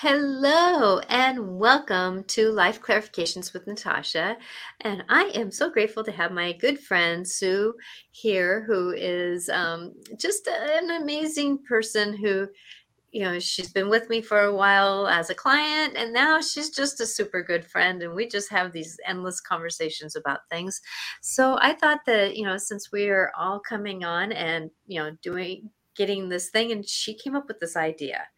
Hello and welcome to Life Clarifications with Natasha. And I am so grateful to have my good friend Sue here, who is um, just an amazing person who, you know, she's been with me for a while as a client, and now she's just a super good friend. And we just have these endless conversations about things. So I thought that, you know, since we are all coming on and, you know, doing, getting this thing, and she came up with this idea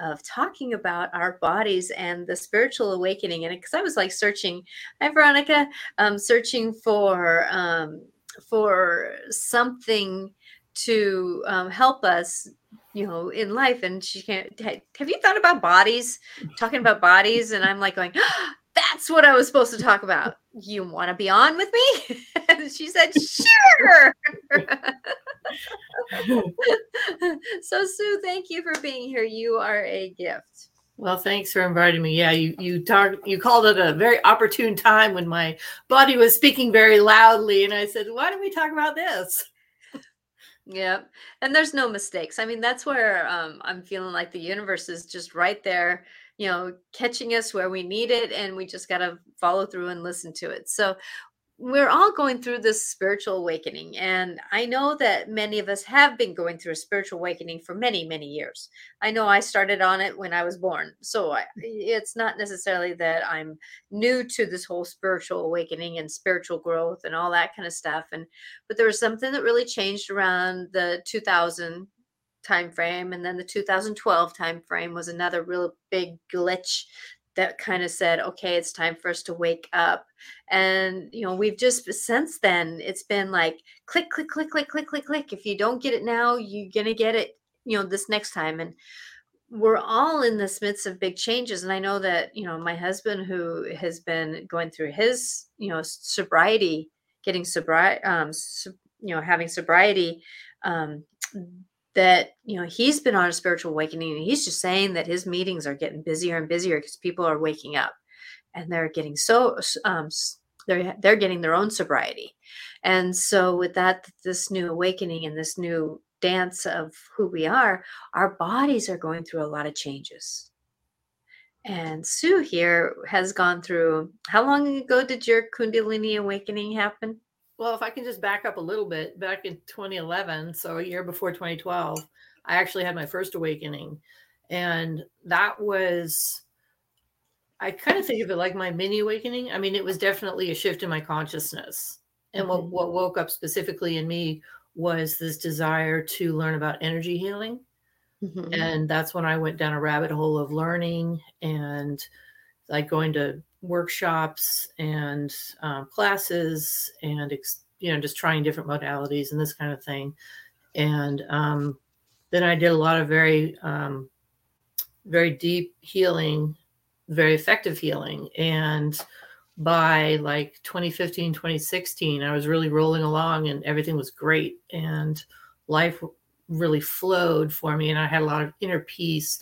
of talking about our bodies and the spiritual awakening and because i was like searching hi veronica um searching for um for something to um, help us you know in life and she can't have you thought about bodies? Talking about bodies and i'm like going that's what I was supposed to talk about. You want to be on with me? and she said, sure. so Sue, thank you for being here. You are a gift. Well, thanks for inviting me. Yeah, you you talked you called it a very opportune time when my body was speaking very loudly, and I said, "Why don't we talk about this?" Yeah, and there's no mistakes. I mean, that's where um, I'm feeling like the universe is just right there you know, catching us where we need it, and we just got to follow through and listen to it. So, we're all going through this spiritual awakening. And I know that many of us have been going through a spiritual awakening for many, many years. I know I started on it when I was born. So I, mm. it's not necessarily that I'm new to this whole spiritual awakening and spiritual growth and all that kind of stuff. And, but there was something that really changed around the 2000 time frame and then the 2012 time frame was another real big glitch that kind of said okay it's time for us to wake up. And you know we've just since then it's been like click click click click click click click. If you don't get it now you're going to get it you know this next time. And we're all in this midst of big changes. And i know that you know my husband who has been going through his you know sobriety getting sobriety um you know having sobriety um that you know he's been on a spiritual awakening and he's just saying that his meetings are getting busier and busier because people are waking up and they're getting so um, they're they're getting their own sobriety. And so with that this new awakening and this new dance of who we are our bodies are going through a lot of changes. And sue here has gone through how long ago did your kundalini awakening happen well, if I can just back up a little bit, back in 2011, so a year before 2012, I actually had my first awakening. And that was, I kind of think of it like my mini awakening. I mean, it was definitely a shift in my consciousness. And what, mm-hmm. what woke up specifically in me was this desire to learn about energy healing. Mm-hmm. And that's when I went down a rabbit hole of learning and like going to workshops and um, classes and you know just trying different modalities and this kind of thing. And um, then i did a lot of very um, very deep healing very effective healing. And by like 2015 2016 i was really rolling along and everything was great. And life really flowed for me and i had a lot of inner peace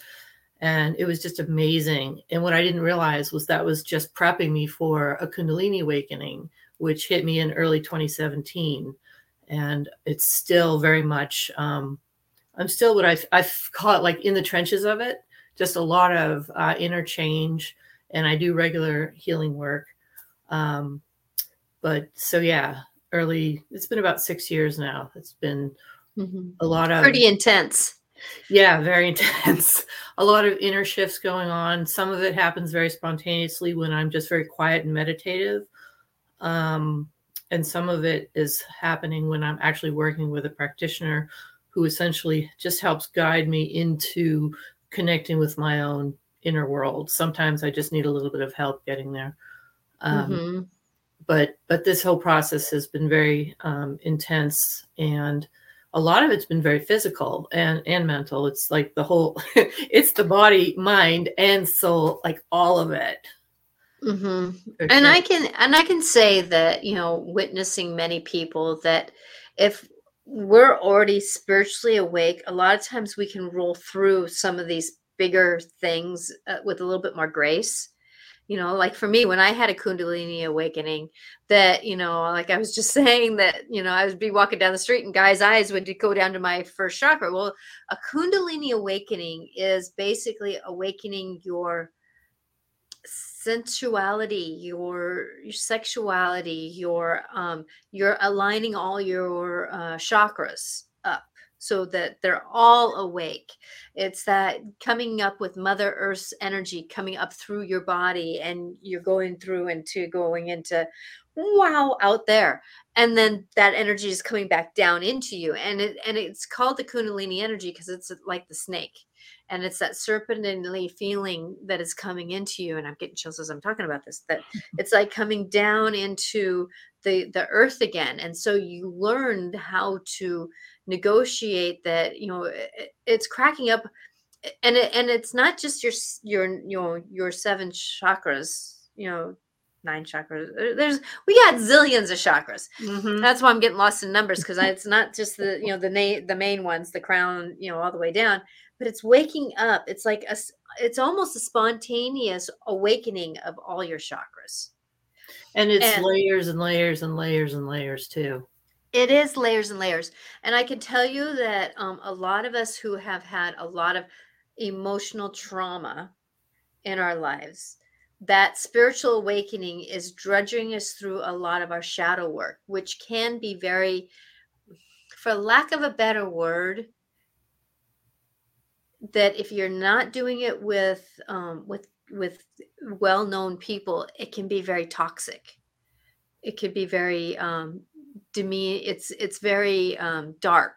and it was just amazing. And what I didn't realize was that was just prepping me for a Kundalini awakening, which hit me in early 2017. And it's still very much, um, I'm still what I, I call it like in the trenches of it, just a lot of uh, interchange. And I do regular healing work. Um, but so, yeah, early, it's been about six years now. It's been mm-hmm. a lot of pretty intense yeah, very intense. A lot of inner shifts going on. Some of it happens very spontaneously when I'm just very quiet and meditative. Um, and some of it is happening when I'm actually working with a practitioner who essentially just helps guide me into connecting with my own inner world. Sometimes I just need a little bit of help getting there. Um, mm-hmm. But but this whole process has been very um, intense and a lot of it's been very physical and and mental. It's like the whole it's the body mind and soul like all of it. Mm-hmm. and i can and i can say that you know witnessing many people that if we're already spiritually awake a lot of times we can roll through some of these bigger things uh, with a little bit more grace you know like for me when i had a kundalini awakening that you know like i was just saying that you know i would be walking down the street and guys eyes would go down to my first chakra. Well a kundalini awakening is basically awakening your sensuality your your sexuality your um you're aligning all your uh, chakras so that they're all awake. It's that coming up with Mother Earth's energy coming up through your body, and you're going through into going into wow out there. And then that energy is coming back down into you and it and it's called the kundalini energy because it's uh, like the snake. And it's that serpentine feeling that is coming into you and i'm getting chills as i'm talking about this that it's like coming down into the the earth again. And so you learned how to negotiate that you know it, it's cracking up and it, and it's not just your your you know your seven chakras you know nine chakras there's we got zillions of chakras. Mm-hmm. that's why i'm getting lost in numbers because it's not just the you know the na- the main ones the crown you know all the way down but it's waking up. It's like a it's almost a spontaneous awakening of all your chakras. And it's and, layers and layers and layers and layers too it is layers and layers. And I can tell you that um, a lot of us who have had a lot of emotional trauma in our lives, that spiritual awakening is drudging us through a lot of our shadow work, which can be very, for lack of a better word, that if you're not doing it with um, with with well-known people, it can be very toxic. It could be very um, demean it's it's very um, dark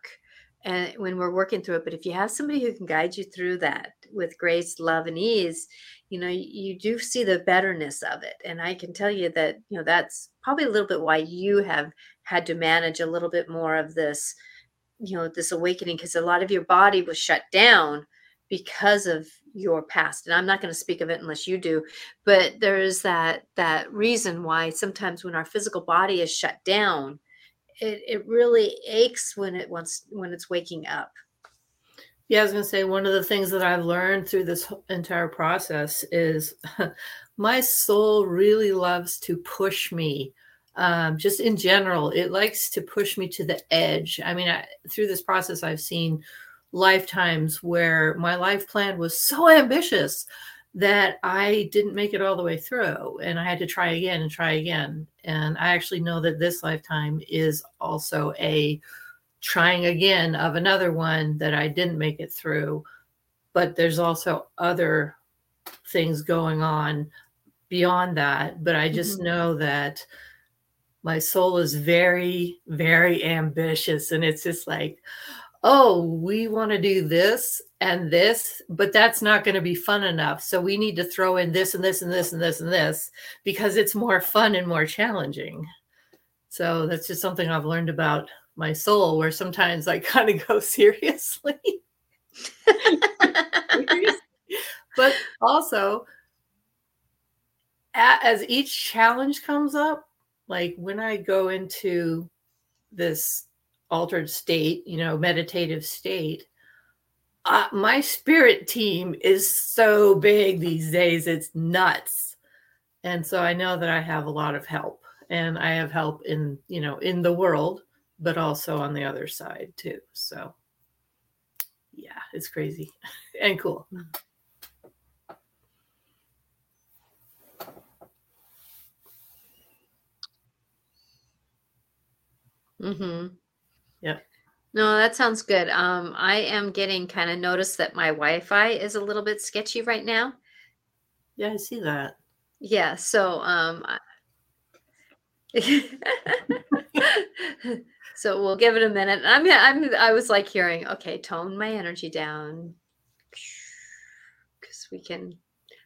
and when we're working through it but if you have somebody who can guide you through that with grace love and ease you know you do see the betterness of it and i can tell you that you know that's probably a little bit why you have had to manage a little bit more of this you know this awakening because a lot of your body was shut down because of your past and i'm not going to speak of it unless you do but there is that that reason why sometimes when our physical body is shut down it, it really aches when it wants when it's waking up. Yeah i was going to say one of the things that i've learned through this entire process is my soul really loves to push me um, just in general. It likes to push me to the edge. I mean I, through this process i've seen lifetimes where my life plan was so ambitious that I didn't make it all the way through and I had to try again and try again. And I actually know that this lifetime is also a trying again of another one that I didn't make it through. But there's also other things going on beyond that. But I just mm-hmm. know that my soul is very, very ambitious. And it's just like, oh, we want to do this and this, but that's not going to be fun enough. So we need to throw in this and this and this and this and this because it's more fun and more challenging. So that's just something I've learned about my soul where sometimes I kind of go seriously. but also, as each challenge comes up, like when I go into this altered state, you know, meditative state. Uh, my spirit team is so big these days, it's nuts. And so I know that I have a lot of help and I have help in, you know, in the world, but also on the other side too. So yeah, it's crazy and cool. Mm-hmm. Yeah. No, that sounds good. Um, I am getting kind of notice that my Wi-Fi is a little bit sketchy right now. Yeah, I see that. Yeah, so um so we'll give it a minute. I'm I'm I was like hearing, okay, tone my energy down because we can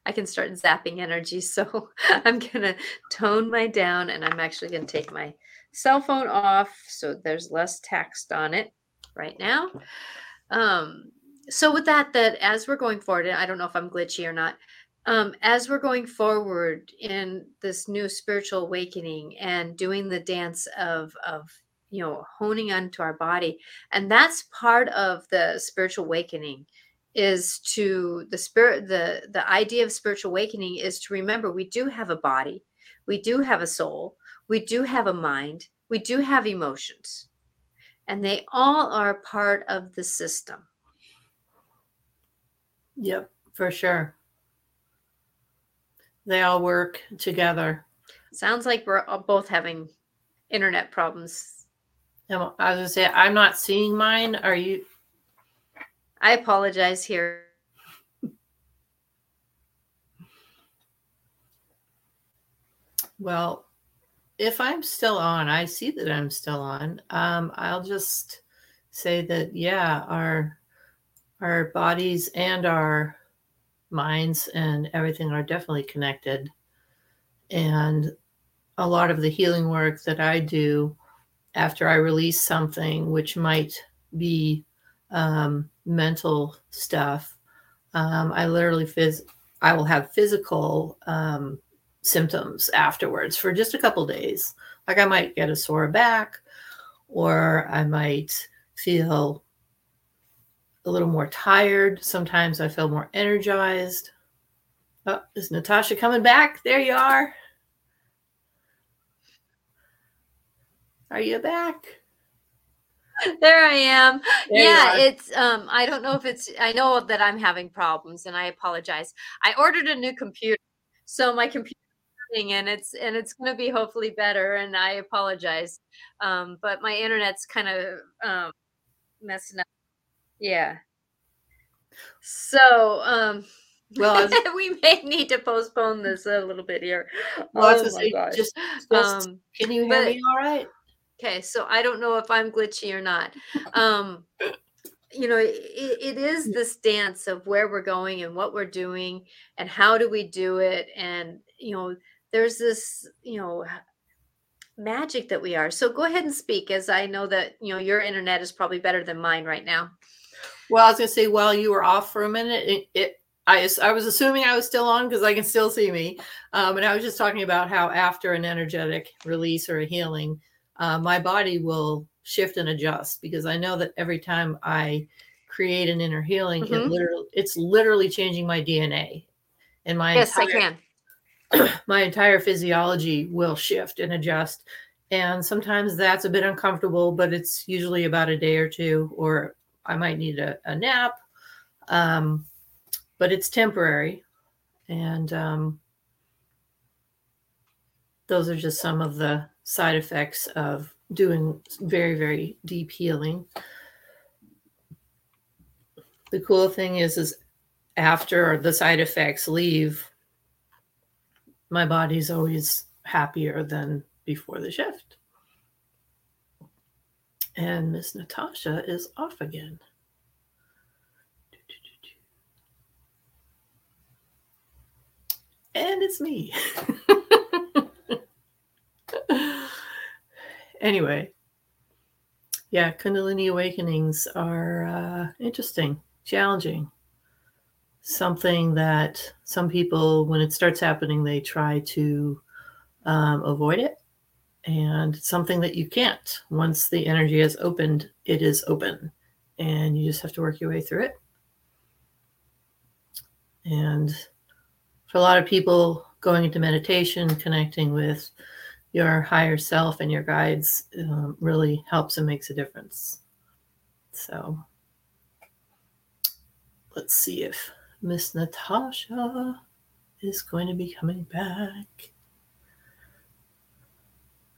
I can start zapping energy. So I'm gonna tone my down and I'm actually gonna take my cell phone off so there's less text on it right now. Um, so with that, that as we're going forward, I don't know if I'm glitchy or not. Um, as we're going forward in this new spiritual awakening and doing the dance of of you know honing onto our body, and that's part of the spiritual awakening is to the spirit the the idea of spiritual awakening is to remember we do have a body we do have a soul we do have a mind. We do have emotions. And they all are part of the system. Yep for sure. They all work together. Sounds like we're both having internet problems. I was gonna say i'm not seeing mine. Are you? I apologize here. Well, if I'm still on, I see that I'm still on. Um, I'll just say that yeah, our our bodies and our minds and everything are definitely connected. And a lot of the healing work that I do after I release something, which might be um, mental stuff, um, I literally phys- I will have physical um, symptoms afterwards for just a couple days. Like I might get a sore back, or I might feel a little more tired. Sometimes I feel more energized. Oh, is Natasha coming back? There you are. Are you back? there I am. There yeah, it's um I don't know if it's I know that I'm having problems and I apologize. I ordered a new computer. So my computer and it's and it's going to be hopefully better and I apologize. Um but my internet's kind of um messing up. Yeah. So, um well, we may need to postpone this a little bit here. Well, oh my gosh. Just, just um, can you hear but, me all right? Okay, so I don't know if I'm glitchy or not. Um, you know, it, it is this dance of where we're going and what we're doing and how do we do it. And, you know, there's this, you know, magic that we are. So go ahead and speak as I know that, you know, your internet is probably better than mine right now. Well, I was going to say, while you were off for a minute, it, it I, I was assuming I was still on because I can still see me. Um, and I was just talking about how after an energetic release or a healing, uh, my body will shift and adjust because I know that every time I create an inner healing, mm-hmm. it literally it's literally changing my DNA and my yes, entire, I can. my entire physiology will shift and adjust, and sometimes that's a bit uncomfortable, but it's usually about a day or two, or I might need a, a nap, um, but it's temporary, and um, those are just some of the side effects of doing very, very deep healing. The cool thing is, is after the side effects leave, my body's always happier than before the shift. And Miss Natasha is off again. And it's me. anyway, yeah, Kundalini awakenings are uh, interesting, challenging. Something that some people, when it starts happening, they try to um, avoid it. And something that you can't. Once the energy is opened, it is open. And you just have to work your way through it. And for a lot of people, going into meditation, connecting with your higher self and your guides um, really helps and makes a difference. So let's see if Miss Natasha is going to be coming back.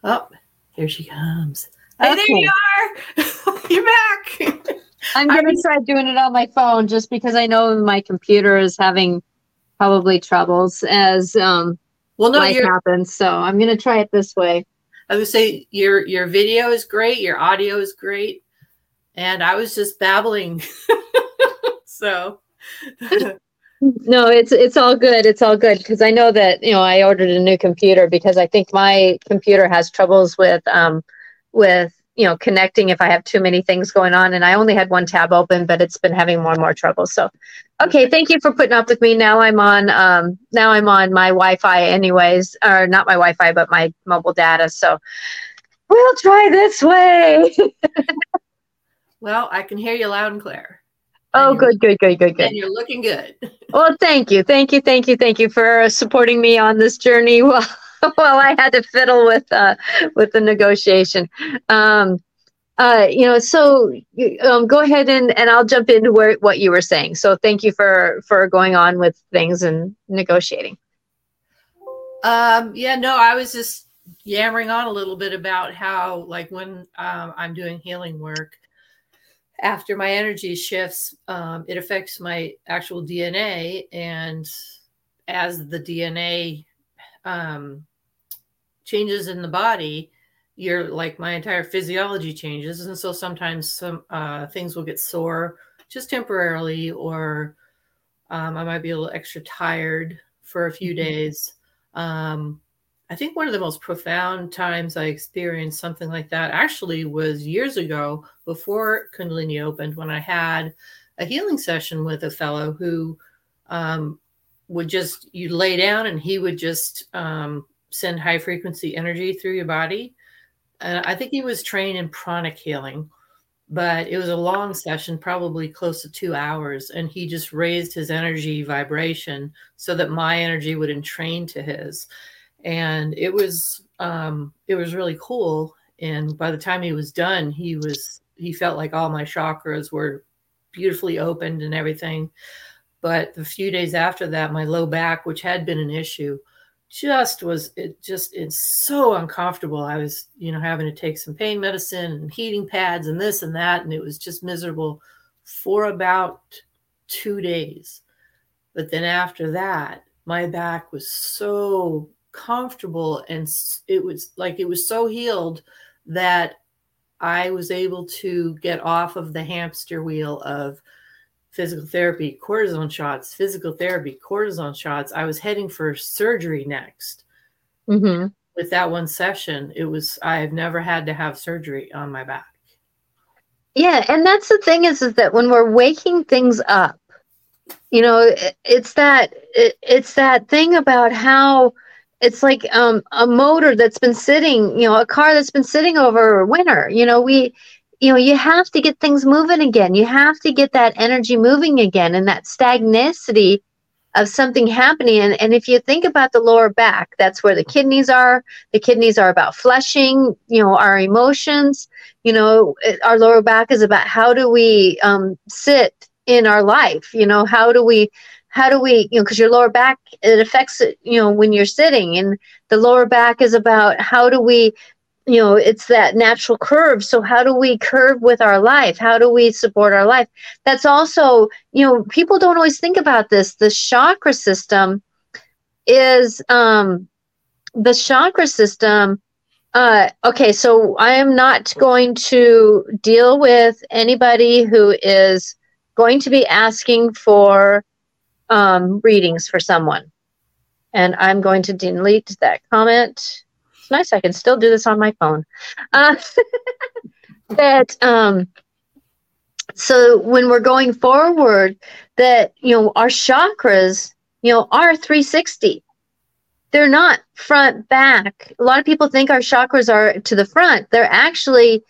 Oh, here she comes. Hey, okay. there you are. You're back. I'm going to try doing it on my phone just because I know my computer is having probably troubles as um, well, no, life happens. So I'm going to try it this way. I would say your your video is great, your audio is great, and I was just babbling. so no, it's it's all good. It's all good. Because I know that you know I ordered a new computer because I think my computer has troubles with um with you know connecting if i have too many things going on. And i only had one tab open but it's been having more and more trouble. So okay thank you for putting up with me. Now i'm on um now i'm on my wi-fi anyways or not my wi-fi but my mobile data. So we'll try this way. Well i can hear you loud and clear Oh, good, good, good, good, good. And you're looking good. Well, thank you, thank you, thank you, thank you for supporting me on this journey. While while I had to fiddle with uh, with the negotiation. Um, uh, you know, so um, go ahead and, and I'll jump into where, what you were saying. So thank you for for going on with things and negotiating. Um, yeah, no, I was just yammering on a little bit about how, like, when um, I'm doing healing work, after my energy shifts, um, it affects my actual DNA. And as the DNA um, changes in the body, you're like my entire physiology changes. And so sometimes some uh, things will get sore just temporarily, or um, I might be a little extra tired for a few mm-hmm. days. Um, I think one of the most profound times I experienced something like that actually was years ago before Kundalini opened when I had a healing session with a fellow who um, would just, you lay down and he would just um, send high frequency energy through your body. And I think he was trained in pranic healing, but it was a long session, probably close to two hours. And he just raised his energy vibration so that my energy would entrain to his and it was um, it was really cool. And by the time he was done, he was he felt like all my chakras were beautifully opened and everything. But a few days after that, my low back, which had been an issue, just was it just it's so uncomfortable. I was, you know, having to take some pain medicine and heating pads and this and that, and it was just miserable for about two days. But then after that, my back was so comfortable and it was like it was so healed that I was able to get off of the hamster wheel of physical therapy, cortisone shots, physical therapy, cortisone shots. I was heading for surgery next. Mm-hmm. With that one session, it was I've never had to have surgery on my back. Yeah, and that's the thing is is that when we're waking things up, you know, it's that it, it's that thing about how it's like um, a motor that's been sitting, you know, a car that's been sitting over winter. You know, we, you know, you have to get things moving again. You have to get that energy moving again and that stagnicity of something happening. And, and if you think about the lower back, that's where the kidneys are. The kidneys are about flushing, you know, our emotions. You know, our lower back is about how do we um, sit in our life? You know, how do we how do we you know because your lower back it affects it you know when you're sitting and the lower back is about how do we you know it's that natural curve. So how do we curve with our life? How do we support our life? That's also you know people don't always think about this. The chakra system is um the chakra system uh okay so i am not going to deal with anybody who is going to be asking for um, readings for someone. And I'm going to delete that comment. It's nice I can still do this on my phone. Uh, that um, so when we're going forward, that you know our chakras, you know, are 360. They're not front back. A lot of people think our chakras are to the front. They're actually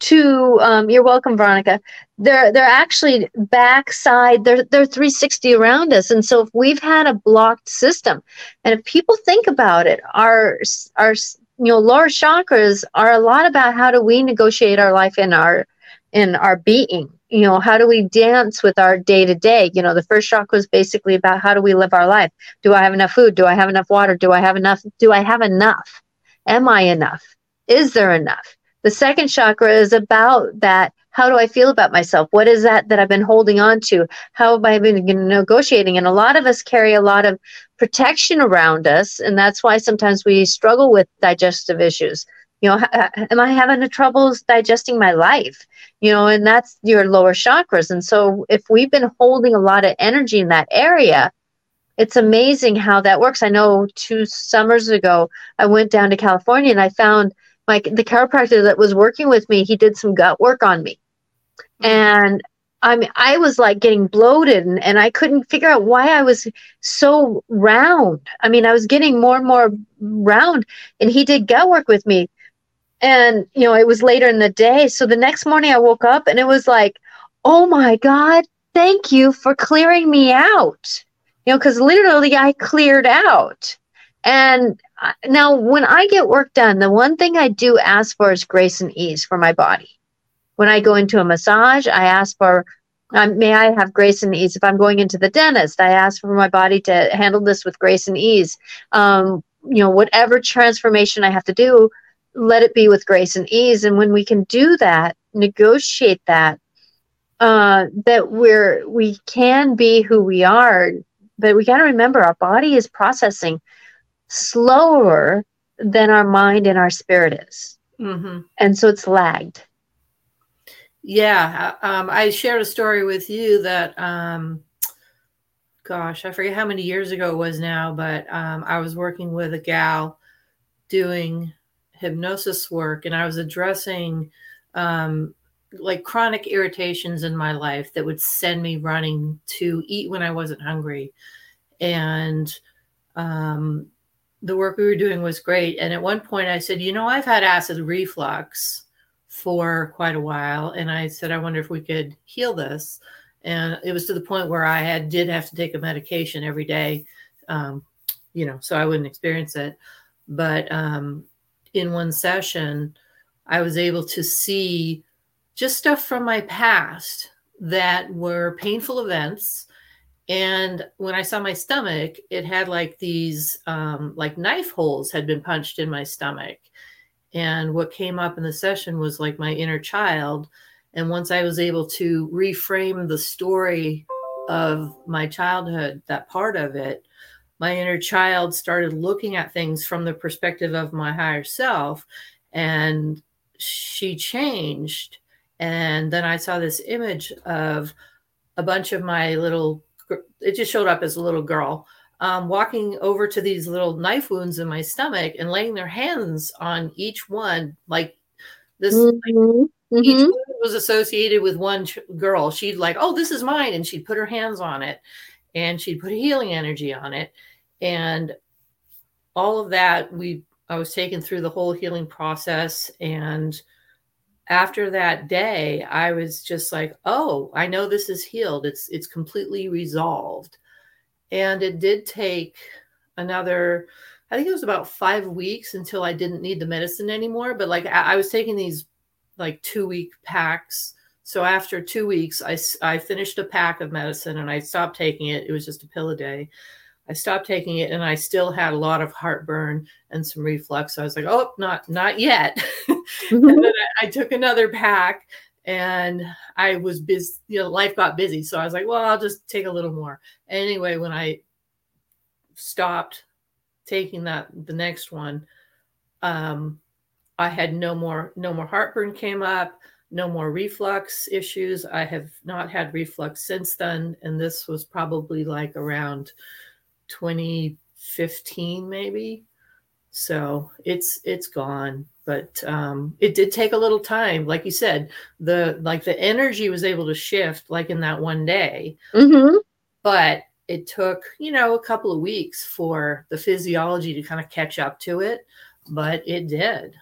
to um, you're welcome veronica. They're they're actually backside they're they're 360 around us. And so if we've had a blocked system and if people think about it our our you know lower chakras are a lot about how do we negotiate our life in our in our being. You know how do we dance with our day to day you know the first chakra basically about how do we live our life? Do i have enough food? Do i have enough water? Do i have enough do i have enough? Am i enough? Is there enough the second chakra is about that. How do I feel about myself? What is that that I've been holding on to? How have I been negotiating? And a lot of us carry a lot of protection around us. And that's why sometimes we struggle with digestive issues. You know, am I having troubles digesting my life? You know, and that's your lower chakras. And so if we've been holding a lot of energy in that area, it's amazing how that works. I know two summers ago, I went down to California and I found – like the chiropractor that was working with me, he did some gut work on me. Mm-hmm. And I mean, I was like getting bloated and, and I couldn't figure out why I was so round. I mean, I was getting more and more round and he did gut work with me. And, you know, it was later in the day. So the next morning I woke up and it was like, oh my God, thank you for clearing me out. You know, because literally I cleared out. And now when I get work done, the one thing I do ask for is grace and ease for my body. When I go into a massage, I ask for um, may I have grace and ease. If I'm going into the dentist, I ask for my body to handle this with grace and ease. Um, you know, whatever transformation I have to do, let it be with grace and ease. And when we can do that, negotiate that, uh, that we're we can be who we are, but we got to remember our body is processing slower than our mind and our spirit is, mm-hmm. and so it's lagged. Yeah, um, I shared a story with you that, um, gosh, I forget how many years ago it was now, but um, I was working with a gal doing hypnosis work, and I was addressing um, like chronic irritations in my life that would send me running to eat when I wasn't hungry, and um, the work we were doing was great. And at one point, I said, you know, I've had acid reflux for quite a while and i said i wonder if we could heal this and it was to the point where i had did have to take a medication every day um, you know so i wouldn't experience it but um, in one session i was able to see just stuff from my past that were painful events and when i saw my stomach it had like these um, like knife holes had been punched in my stomach and what came up in the session was like my inner child. And once I was able to reframe the story of my childhood, that part of it, my inner child started looking at things from the perspective of my higher self. And she changed. And then I saw this image of a bunch of my little, it just showed up as a little girl um, walking over to these little knife wounds in my stomach and laying their hands on each one, like this. Mm-hmm. Like, each mm-hmm. was associated with one ch- girl. She'd like, oh, this is mine, and she'd put her hands on it, and she'd put healing energy on it, and all of that. We, I was taken through the whole healing process, and after that day, I was just like, oh, I know this is healed. It's it's completely resolved and it did take another, I think it was about five weeks until I didn't need the medicine anymore. But like I, I was taking these like two week packs. So after two weeks, I, I finished a pack of medicine and I stopped taking it. It was just a pill a day. I stopped taking it and I still had a lot of heartburn and some reflux. So I was like, oh, not not yet. Mm-hmm. and then I, I, took another pack and I was busy, you know, life got busy. So I was like, well, I'll just take a little more. Anyway, when I stopped taking that, the next one, um, I had no more, no more heartburn came up, no more reflux issues. I have not had reflux since then. And this was probably like around 2015, maybe. So it's, it's gone but um, it did take a little time. Like you said the like the energy was able to shift like in that one day. Mm-hmm. but it took you know a couple of weeks for the physiology to kind of catch up to it but it did.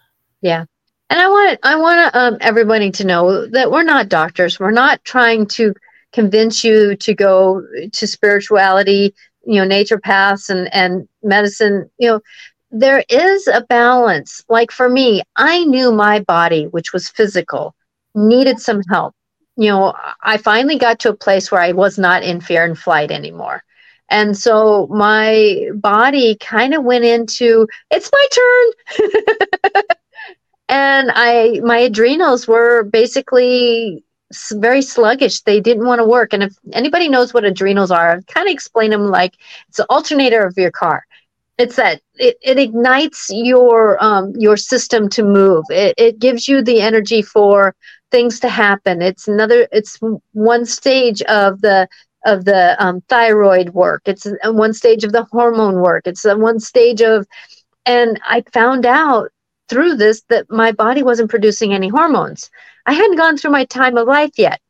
Yeah. And i want i want um, everybody to know that we're not doctors. We're not trying to convince you to go to spirituality you know naturopaths and and medicine you know there is a balance. Like for me, I knew my body, which was physical, needed some help. You know, I finally got to a place where I was not in fear and flight anymore. And so my body kind of went into it's my turn. and I my adrenals were basically very sluggish. They didn't want to work. And if anybody knows what adrenals are, kind of explain them like it's the alternator of your car it's that it, it ignites your um, your system to move. It, it gives you the energy for things to happen. It's another it's one stage of the of the um, thyroid work. It's one stage of the hormone work. It's one stage of and i found out through this that my body wasn't producing any hormones. I hadn't gone through my time of life yet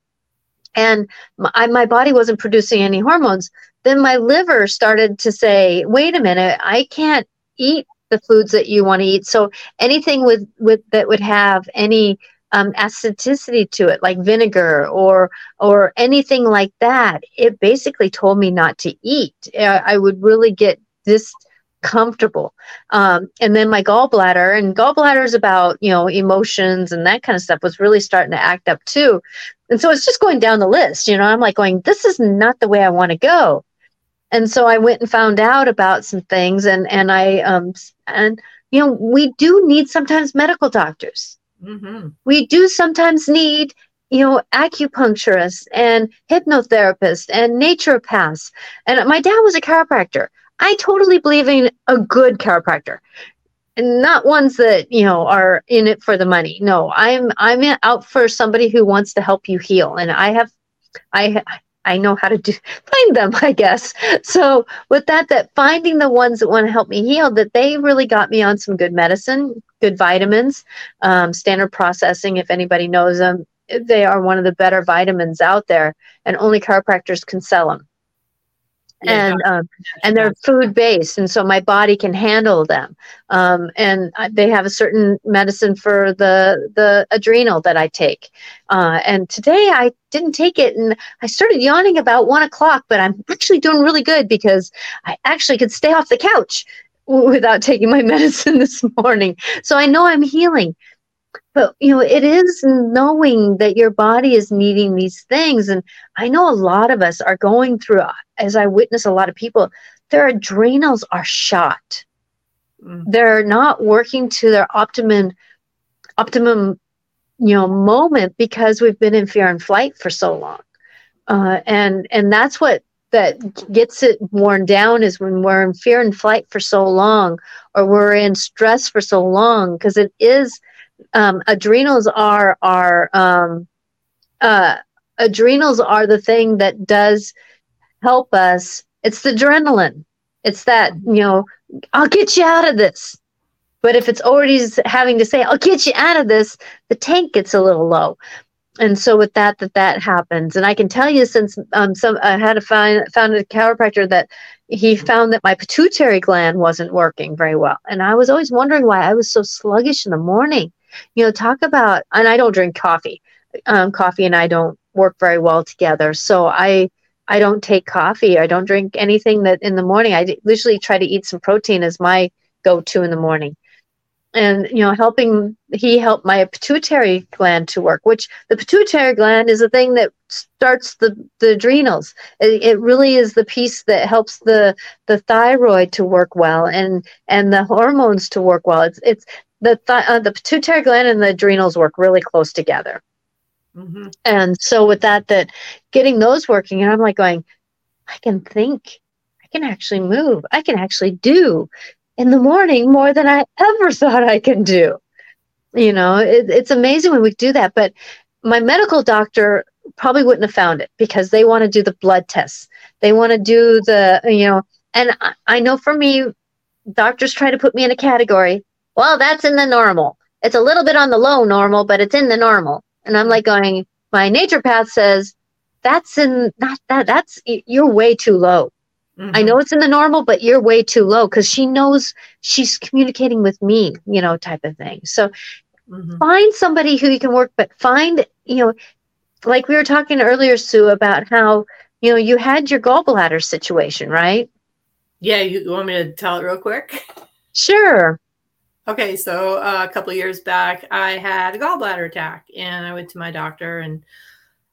and my, my body wasn't producing any hormones then my liver started to say, wait a minute, I can't eat the foods that you want to eat. So anything with with that would have any um, to it, like vinegar or or anything like that. It basically told me not to eat. Uh, I would really get this comfortable. Um, and then my gallbladder and gallbladder is about, you know, emotions and that kind of stuff was really starting to act up too. And so it's just going down the list, you know, I'm like going, this is not the way I want to go. And so I went and found out about some things and, and I, um, and, you know, we do need sometimes medical doctors. Mm-hmm. We do sometimes need you know, acupuncturists and hypnotherapists and naturopaths. And my dad was a chiropractor. I totally believe in a good chiropractor. And not ones that you know are in it for the money. No i'm i'm out for somebody who wants to help you heal. And i have i i know how to do find them i guess. So with that that finding the ones that want to help me heal that they really got me on some good medicine good vitamins um, standard processing if anybody knows them they are one of the better vitamins out there and only chiropractors can sell them and um, and they're food based, and so my body can handle them. Um, and they have a certain medicine for the the adrenal that I take. Uh, and today I didn't take it, and I started yawning about one o'clock. But I'm actually doing really good because I actually could stay off the couch without taking my medicine this morning. So I know I'm healing but you know it is knowing that your body is needing these things. And i know a lot of us are going through as i witness a lot of people their adrenals are shot. Mm. they're not working to their optimum optimum you know moment because we've been in fear and flight for so long. Uh, and and that's what that gets it worn down is when we're in fear and flight for so long or we're in stress for so long because it is um, adrenals are are um, uh, adrenals are the thing that does help us. It's the adrenaline. It's that you know I'll get you out of this. But if it's already having to say I'll get you out of this, the tank gets a little low. And so with that, that that happens. And I can tell you since um, some I had to find found a chiropractor that he found that my pituitary gland wasn't working very well. And I was always wondering why I was so sluggish in the morning you know talk about and i don't drink coffee um, coffee and i don't work very well together. So i i don't take coffee. I don't drink anything that in the morning. I usually try to eat some protein as my go-to in the morning. And you know helping he helped my pituitary gland to work which the pituitary gland is the thing that starts the the adrenals. It, it, really is the piece that helps the the thyroid to work well and and the hormones to work well. It's it's the th- uh, the pituitary gland and the adrenals work really close together. Mm-hmm. And so with that, that getting those working, and I'm like going, I can think, I can actually move, I can actually do in the morning more than I ever thought I can do. You know, it, it's amazing when we do that. But my medical doctor probably wouldn't have found it because they want to do the blood tests. They want to do the, you know, and I, I know for me, doctors try to put me in a category well, that's in the normal. It's a little bit on the low normal, but it's in the normal. And I'm like going, my naturopath says, that's in not that that's you're way too low. Mm-hmm. I know it's in the normal, but you're way too low because she knows she's communicating with me, you know, type of thing. So mm-hmm. find somebody who you can work, but find, you know, like we were talking earlier, Sue, about how, you know, you had your gallbladder situation, right? Yeah, you, you want me to tell it real quick? Sure. Okay, so uh, a couple years back, I had a gallbladder attack, and I went to my doctor, and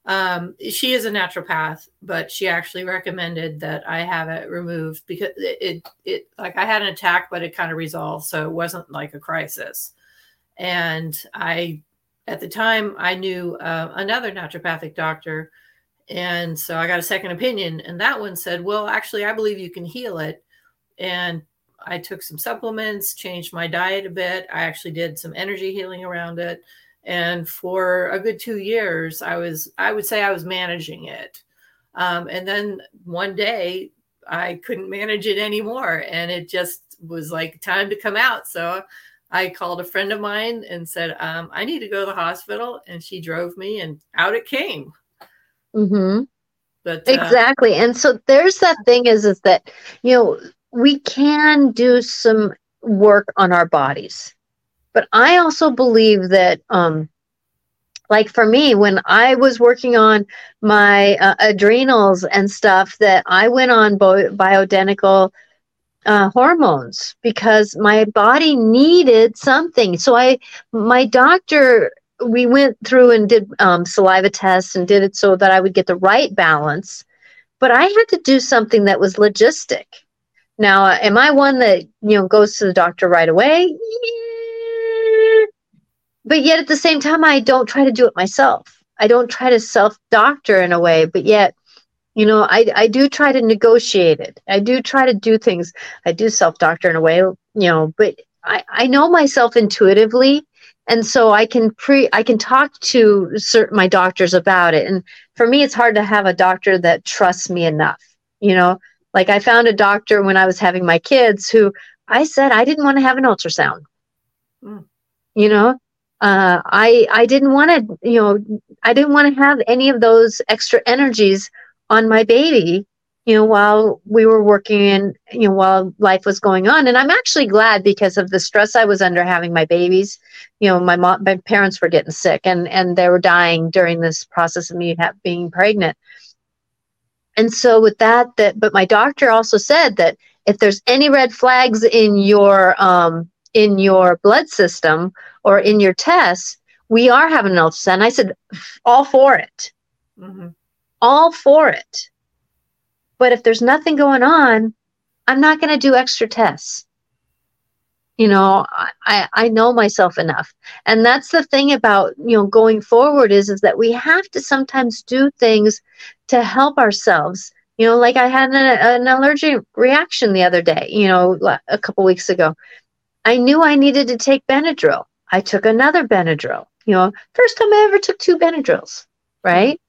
um, she is a naturopath, but she actually recommended that I have it removed because it, it, it like I had an attack, but it kind of resolved, so it wasn't like a crisis. And I, at the time, I knew uh, another naturopathic doctor, and so I got a second opinion, and that one said, "Well, actually, I believe you can heal it." And I took some supplements, changed my diet a bit. I actually did some energy healing around it. And for a good two years, I was, I would say I was managing it. Um, and then one day I couldn't manage it anymore. And it just was like time to come out. So I called a friend of mine and said, um, I need to go to the hospital. And she drove me and out it came. Mm-hmm. But, uh, exactly. And so there's that thing is, is that, you know, we can do some work on our bodies. But I also believe that um, like for me when i was working on my uh, adrenals and stuff that i went on bo- bioidentical uh, hormones because my body needed something so i my doctor we went through and did um, saliva tests and did it so that i would get the right balance but i had to do something that was logistic now am i one that you know goes to the doctor right away? Yeah. But yet at the same time i don't try to do it myself. I don't try to self doctor in a way but yet you know i i do try to negotiate it. I do try to do things. I do self doctor in a way you know but i i know myself intuitively and so i can pre i can talk to certain my doctors about it. And for me it's hard to have a doctor that trusts me enough you know like i found a doctor when i was having my kids who i said i didn't want to have an ultrasound mm. you know uh, I I didn't want to, you know, I didn't want to have any of those extra energies on my baby, you know, while we were working and you know while life was going on. And I'm actually glad because of the stress I was under having my babies. You know, my mom, my parents were getting sick and and they were dying during this process of me have, being pregnant. And so with that, that but my doctor also said that if there's any red flags in your um, in your blood system or in your tests, we are having an ultrasound. I said, all for it. Mm-hmm. All for it. But if there's nothing going on, I'm not going to do extra tests. You know, I, I know myself enough. And that's the thing about, you know, going forward is, is that we have to sometimes do things to help ourselves. You know, like I had an, an allergic reaction the other day, you know, a couple weeks ago. I knew I needed to take Benadryl. I took another Benadryl. You know, first time I ever took two Benadryls, right?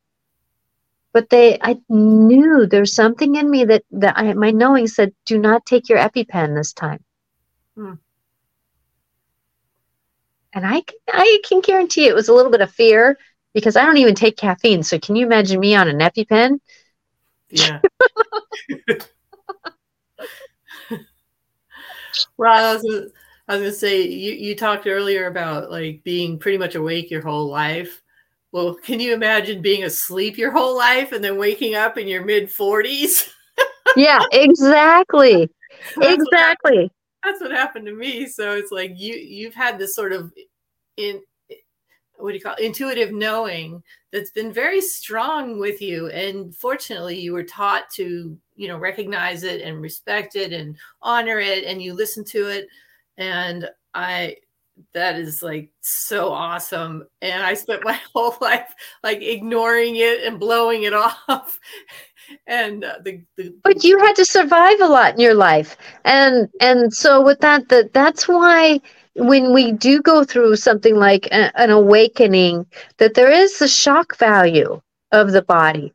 But they, I knew there's something in me that that I, my knowing said, do not take your EpiPen this time. Hmm. And I, can, I can guarantee it was a little bit of fear because I don't even take caffeine. So can you imagine me on an EpiPen? Yeah. well, I was gonna say you, you talked earlier about like being pretty much awake your whole life. Well, can you imagine being asleep your whole life and then waking up in your mid forties? yeah, exactly. exactly. That's what happened to me. So it's like you you've had this sort of in what do you call it? intuitive knowing that's been very strong with you and fortunately you were taught to you know recognize it and respect it and honor it and you listen to it and I that is like so awesome and i spent my whole life like ignoring it and blowing it off and uh, the, the, but you had to survive a lot in your life. And and so with that that that's why when we do go through something like a, an awakening that there is the shock value of the body.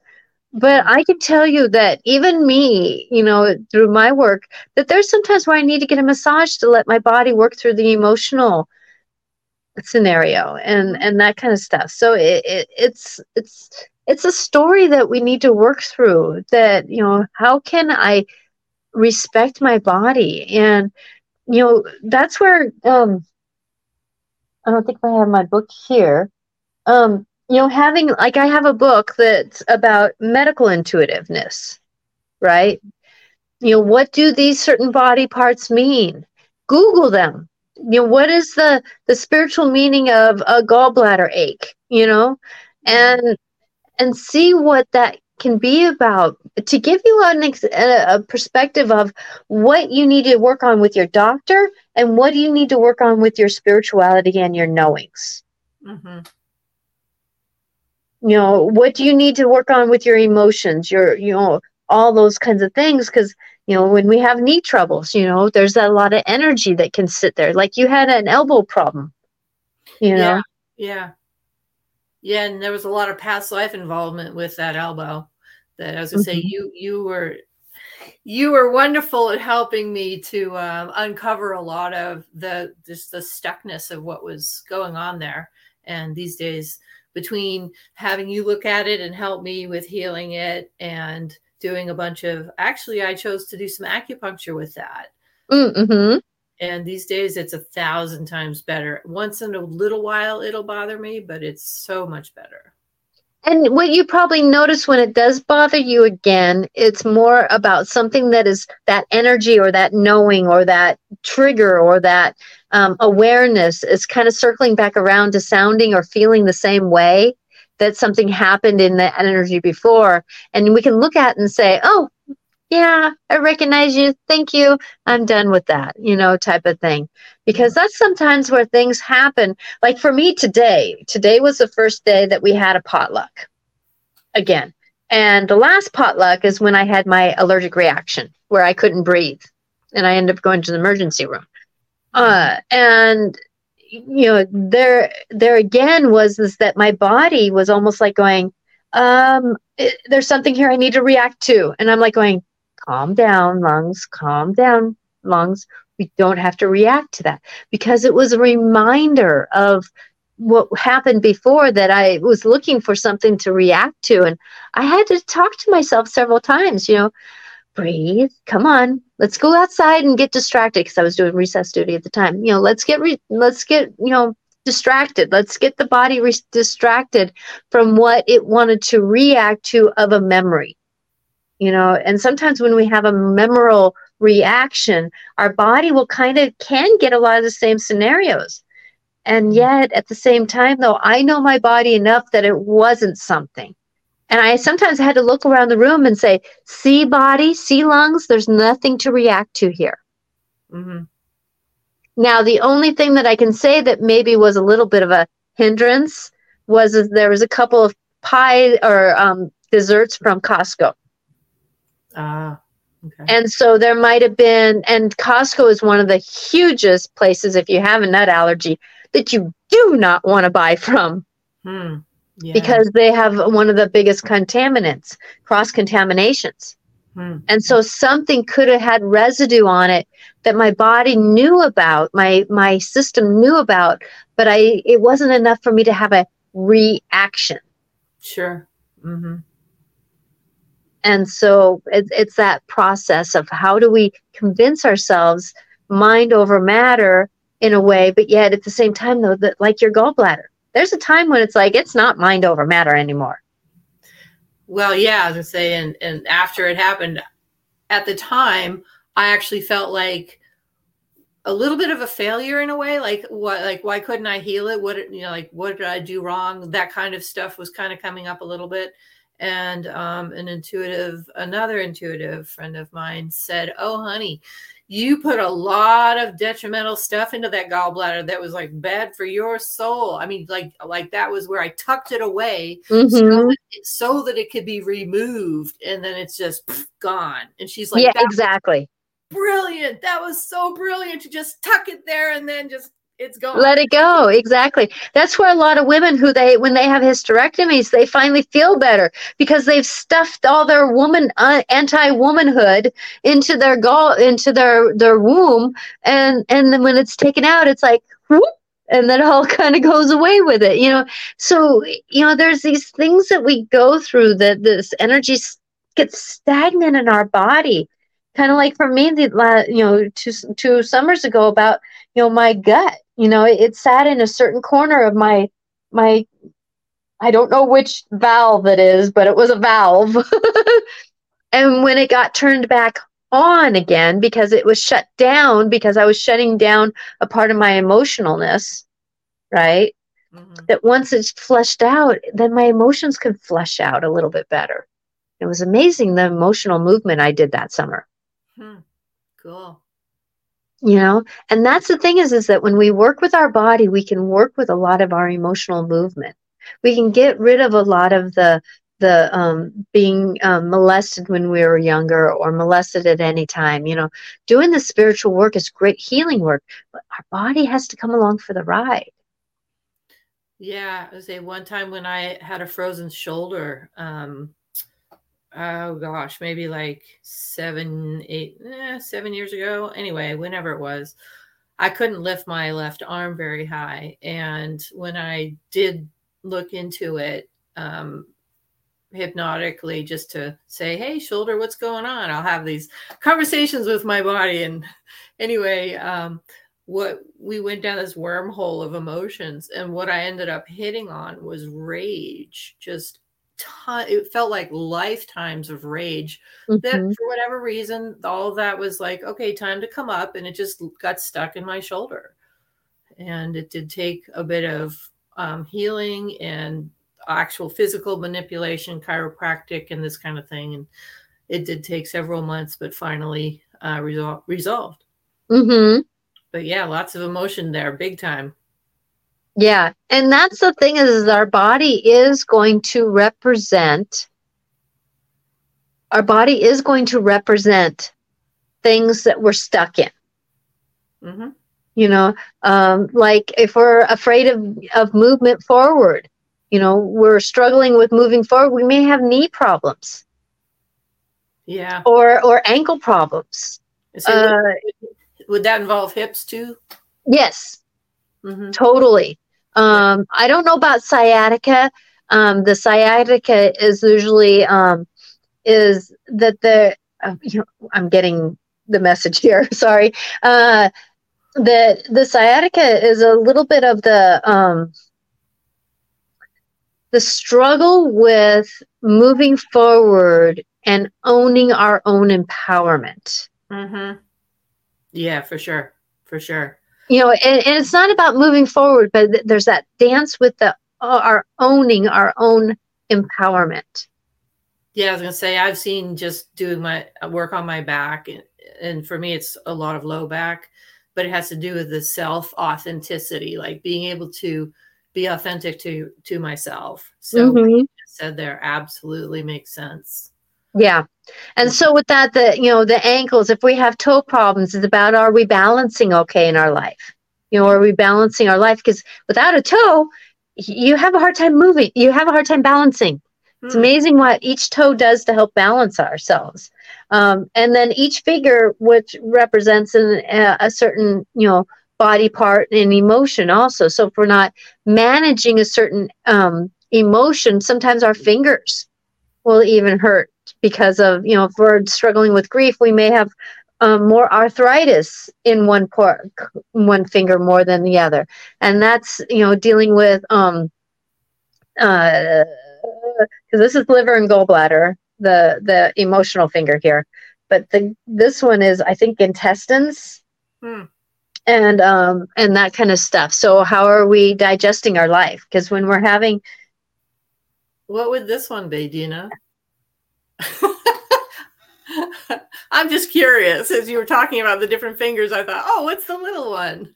But I can tell you that even me, you know, through my work, that there's sometimes where I need to get a massage to let my body work through the emotional scenario and and that kind of stuff. So it, it it's it's it's a story that we need to work through. That you know, how can I respect my body and you know that's where um I don't think I have my book here. Um, you know, having like I have a book that's about medical intuitiveness, right? You know, what do these certain body parts mean? Google them. You know, what is the the spiritual meaning of a gallbladder ache? You know, and and see what that can be about to give you an ex- a perspective of what you need to work on with your doctor and what you need to work on with your spirituality and your knowings. Mm-hmm. You know what do you need to work on with your emotions your you know all those kinds of things because you know when we have knee troubles you know there's a lot of energy that can sit there. Like you had an elbow problem you know? Yeah yeah, yeah and there was a lot of past life involvement with that elbow that i was gonna mm-hmm. say you you were you were wonderful at helping me to um, uncover a lot of the just the stuckness of what was going on there and these days between having you look at it and help me with healing it and doing a bunch of actually i chose to do some acupuncture with that mm-hmm. And these days it's a thousand times better. Once in a little while it'll bother me, but it's so much better. And what you probably notice when it does bother you again, it's more about something that is that energy or that knowing or that trigger or that um, awareness is kind of circling back around to sounding or feeling the same way that something happened in the energy before. And we can look at and say, oh, yeah, I recognize you. Thank you. I'm done with that, you know, type of thing. Because that's sometimes where things happen. Like for me today, today was the first day that we had a potluck again. And the last potluck is when I had my allergic reaction where I couldn't breathe and I ended up going to the emergency room. Uh, and you know, there, there again was this that my body was almost like going, um, it, there's something here I need to react to. And I'm like going, calm down, lungs, calm down, lungs. We don't have to react to that because it was a reminder of what happened before that I was looking for something to react to. And I had to talk to myself several times, you know, breathe, come on, let's go outside and get distracted because I was doing recess duty at the time. You know, let's get, re- let's get, you know, distracted. Let's get the body re- distracted from what it wanted to react to of a memory you know and sometimes when we have a memorable reaction our body will kind of can get a lot of the same scenarios and mm-hmm. yet at the same time though i know my body enough that it wasn't something and i sometimes had to look around the room and say see body see lungs there's nothing to react to here mm-hmm. now the only thing that i can say that maybe was a little bit of a hindrance was there was a couple of pie or um, desserts from costco Ah. Okay. And so there might have been, and Costco is one of the hugest places if you have a nut allergy that you do not want to buy from. Hmm. Yeah. Because they have one of the biggest contaminants, cross contaminations. Hmm. And so something could have had residue on it that my body knew about, my my system knew about, but I it wasn't enough for me to have a reaction. Sure. Mm-hmm and so it, it's that process of how do we convince ourselves mind over matter in a way but yet at the same time though that like your gallbladder there's a time when it's like it's not mind over matter anymore. Well yeah i say and and after it happened at the time i actually felt like a little bit of a failure in a way like what like why couldn't i heal it? What you know like what did i do wrong? That kind of stuff was kind of coming up a little bit and um, an intuitive another intuitive friend of mine said oh honey you put a lot of detrimental stuff into that gallbladder that was like bad for your soul. I mean like like that was where i tucked it away mm-hmm. so, that it, so, that it, could be removed and then it's just pff, gone. And she's like yeah exactly. brilliant. That was so brilliant to just tuck it there and then just it's gone. Let it go. Exactly. That's where a lot of women who they when they have hysterectomies, they finally feel better because they've stuffed all their woman uh, anti-womanhood into their gall into their their womb and and then when it's taken out it's like whoop, and then all kind of goes away with it, you know. So, you know, there's these things that we go through that this energy gets stagnant in our body. Kind of like for me, the you know, two two summers ago about you know my gut you know it, it sat in a certain corner of my my i don't know which valve it is but it was a valve. And when it got turned back on again because it was shut down because i was shutting down a part of my emotionalness right? Mm-hmm. that once it's flushed out then my emotions can flush out a little bit better. It was amazing the emotional movement i did that summer. Hmm. cool you know? And that's the thing is is that when we work with our body we can work with a lot of our emotional movement. We can get rid of a lot of the the um, being um, molested when we were younger or molested at any time you know? Doing the spiritual work is great healing work but our body has to come along for the ride. Yeah i say one time when i had a frozen shoulder um, oh gosh, maybe like seven, eight, eh, seven years ago. Anyway, whenever it was, I couldn't lift my left arm very high. And when I did look into it, um, hypnotically just to say, Hey, shoulder, what's going on? I'll have these conversations with my body. And anyway, um, what we went down this wormhole of emotions and what i ended up hitting on was rage just ton it felt like lifetimes of rage mm-hmm. that for whatever reason all of that was like okay time to come up and it just got stuck in my shoulder and it did take a bit of um, healing and actual physical manipulation chiropractic and this kind of thing and it did take several months but finally uh, resol- resolved mm-hmm but yeah, lots of emotion there, big time. Yeah. And that's the thing is, is our body is going to represent our body is going to represent things that we're stuck in. Mm-hmm. You know, um, like if we're afraid of, of movement forward, you know, we're struggling with moving forward, we may have knee problems. Yeah. Or or ankle problems. uh, would that involve hips too? Yes, mm-hmm. totally. Um, I don't know about sciatica. Um, the sciatica is usually um, is that the uh, you know I'm getting the message here. Sorry. Uh, the the sciatica is a little bit of the um, the struggle with moving forward and owning our own empowerment. Mm-hmm. Yeah, for sure. For sure. You know, and, and it's not about moving forward, but th- there's that dance with the uh, our owning our own empowerment. Yeah, I was gonna say I've seen just doing my uh, work on my back, and, and for me, it's a lot of low back, but it has to do with the self authenticity, like being able to be authentic to to myself. So mm-hmm. said there absolutely makes sense. Yeah. And so with that, the you know, the ankles, if we have toe problems, it's about are we balancing okay in our life? You know, are we balancing our life? Because without a toe, you have a hard time moving. You have a hard time balancing. It's hmm. amazing what each toe does to help balance ourselves. Um, and then each finger, which represents an, a, a certain, you know, body part and emotion also. So if we're not managing a certain um, emotion, sometimes our fingers will even hurt because of you know if we're struggling with grief we may have um, more arthritis in one part one finger more than the other. And that's you know dealing with um uh because this is liver and gallbladder the the emotional finger here. But the this one is i think intestines. Hmm. and um and that kind of stuff. So how are we digesting our life? Because when we're having what would this one be? Do you know I'm just curious. As you were talking about the different fingers, I thought, oh, what's the little one?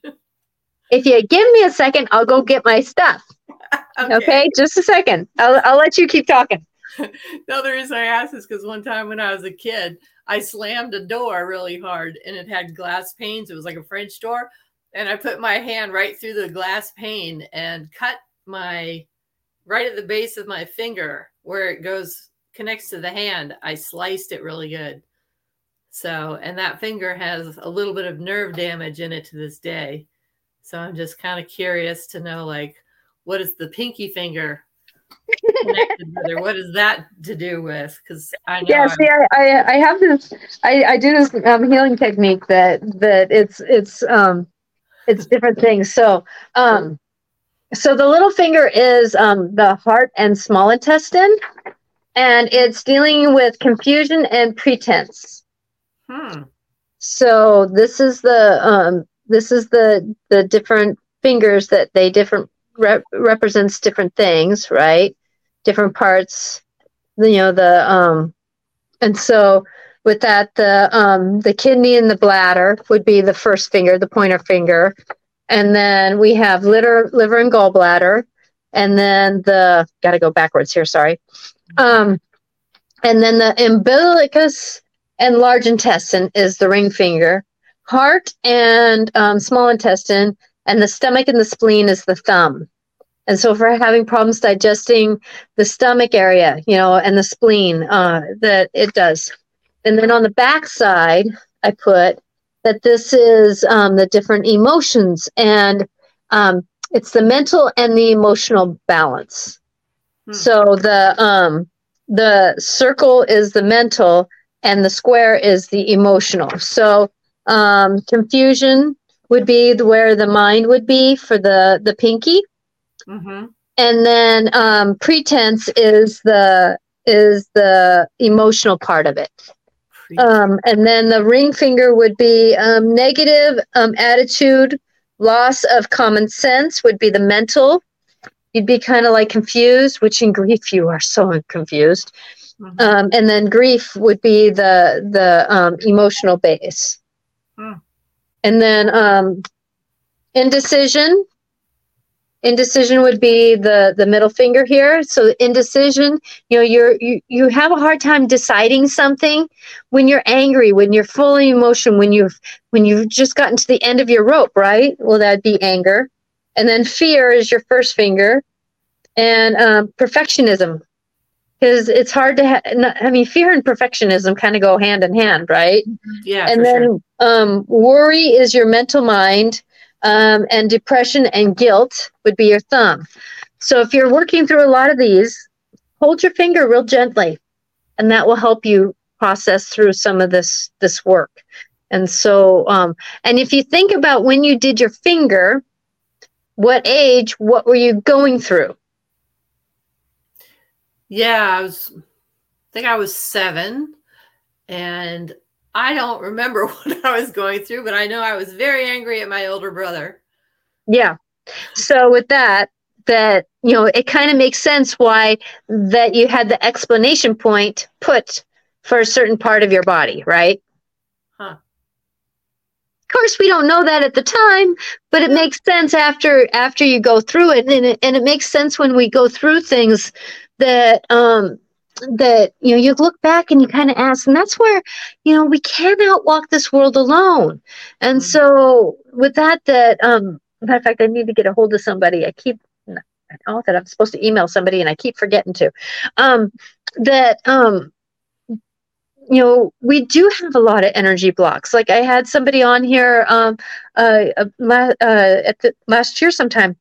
If you give me a second, I'll go get my stuff. okay. okay. just a second. I'll, I'll let you keep talking. the other reason I asked is because one time when I was a kid, I slammed a door really hard and it had glass panes. It was like a French door. And I put my hand right through the glass pane and cut my right at the base of my finger where it goes connects to the hand, I sliced it really good. So, and that finger has a little bit of nerve damage in it to this day. So I'm just kind of curious to know, like, what is the pinky finger connected with, what is that to do with? Because I know. Yeah, see, I, I, I, have this, I, I do this um, healing technique that that it's it's um it's different things. So um, so the little finger is um the heart and small intestine and it's dealing with confusion and pretense. Hmm. So this is the um, this is the the different fingers that they different rep- represents different things, right? Different parts, you know the um, and so with that the um, the kidney and the bladder would be the first finger, the pointer finger, and then we have liver liver and gallbladder, and then the got to go backwards here. Sorry. Um, and then the umbilicus and large intestine is the ring finger. Heart and um, small intestine, and the stomach and the spleen is the thumb. And so, if we're having problems digesting the stomach area, you know, and the spleen, uh, that it does. And then on the back side, I put that this is um, the different emotions, and um, it's the mental and the emotional balance. Hmm. So the um, the circle is the mental and the square is the emotional. So um, confusion would be the, where the mind would be for the the pinky, Mm-hmm. and then um, pretense is the is the emotional part of it. Um, and then the ring finger would be um, negative um, attitude, loss of common sense would be the mental. You'd be kind of like confused, which in grief you are so confused. Mhm. Um, and then grief would be the the um, emotional base. Hmm. And then um, indecision. Indecision would be the the middle finger here. So indecision, you know, you're you you have a hard time deciding something when you're angry, when you're fully emotion, when you've when you've just gotten to the end of your rope, right? Well, that'd be anger. And then fear is your first finger, and um, perfectionism because it's hard to. Ha- I mean, fear and perfectionism kind of go hand in hand, right? yeah, and then sure. um, worry is your mental mind, um, and depression and guilt would be your thumb. So if you're working through a lot of these, hold your finger real gently, and that will help you process through some of this this work. And so, um, and if you think about when you did your finger, what age, what were you going through? Yeah, I was. I think I was seven, and I don't remember what I was going through, but I know I was very angry at my older brother. Yeah. So with that, that you know, it kind of makes sense why that you had the explanation point put for a certain part of your body, right? Course, we don't know that at the time, but it makes sense after after you go through it, and it, and it makes sense when we go through things that um that you know you look back and you kind of ask, and that's where you know we cannot walk this world alone. And Mhm. so with that, that um matter of fact, I need to get a hold of somebody. I keep oh that I'm supposed to email somebody and I keep forgetting to. Um that um you know we do have a lot of energy blocks. Like i had somebody on here um uh, uh, la- uh at the last year sometime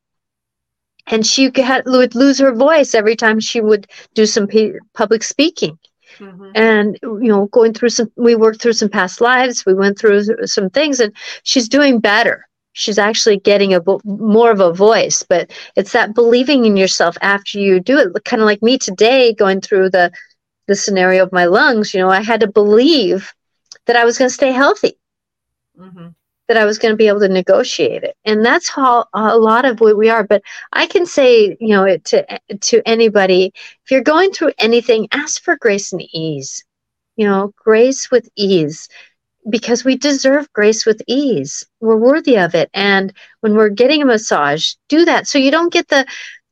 and she had, would lose her voice every time she would do some public speaking. Mhm. and you know going through some we worked through some past lives we went through some things and she's doing better. She's actually getting a vo- more of a voice but it's that believing in yourself after you do it kind of like me today going through the the scenario of my lungs you know i had to believe that i was going to stay healthy Mhm. that I was going to be able to negotiate it. And that's how a lot of what we are. But I can say, you know, it to to anybody, if you're going through anything, ask for grace and ease. You know, grace with ease. Because we deserve grace with ease. We're worthy of it. And when we're getting a massage, do that so you don't get the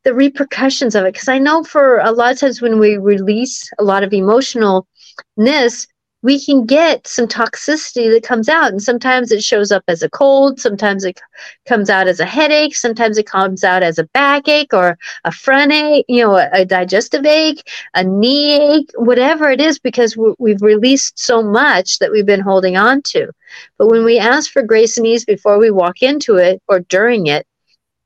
the repercussions of it. Because I know for a lot of times when we release a lot of emotionalness, we can get some toxicity that comes out and sometimes it shows up as a cold sometimes it comes out as a headache sometimes it comes out as a backache or a front ache you know a, a digestive ache a knee ache whatever it is because we've released so much that we've been holding on to but when we ask for grace and ease before we walk into it or during it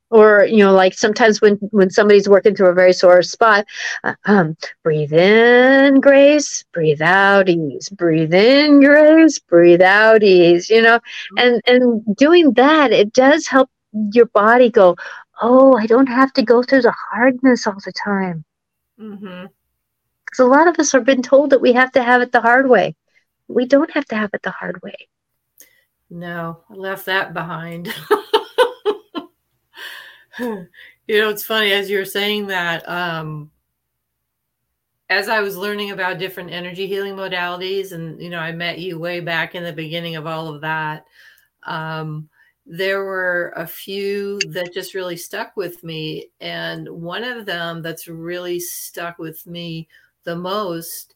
or you know like sometimes when when somebody's working through a very sore spot uh, um breathe in grace. Breathe out ease. Breathe in grace. Breathe out ease you know? And and doing that it does help your body go oh i don't have to go through the hardness all the time. Mm-hmm. Because a lot of us have been told that we have to have it the hard way. We don't have to have it the hard way. No, I left that behind. you know, it's funny as you're saying that. Um, as I was learning about different energy healing modalities, and you know, I met you way back in the beginning of all of that. Um, there were a few that just really stuck with me, and one of them that's really stuck with me the most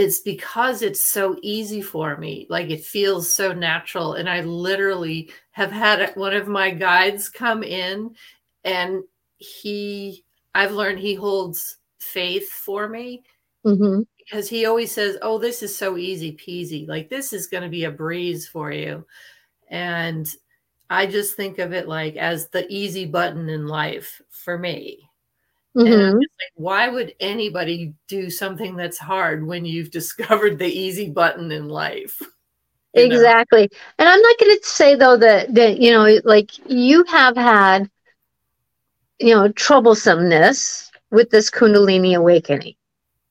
it's because it's so easy for me. Like it feels so natural. And I literally have had one of my guides come in and he, I've learned he holds faith for me mm-hmm. because he always says, Oh, this is so easy peasy. Like this is going to be a breeze for you. And I just think of it like as the easy button in life for me. Mhm. just like, why would anybody do something that's hard when you've discovered the easy button in life? You know? Exactly. And I'm not going to say though that that you know like you have had you know troublesomeness with this kundalini awakening.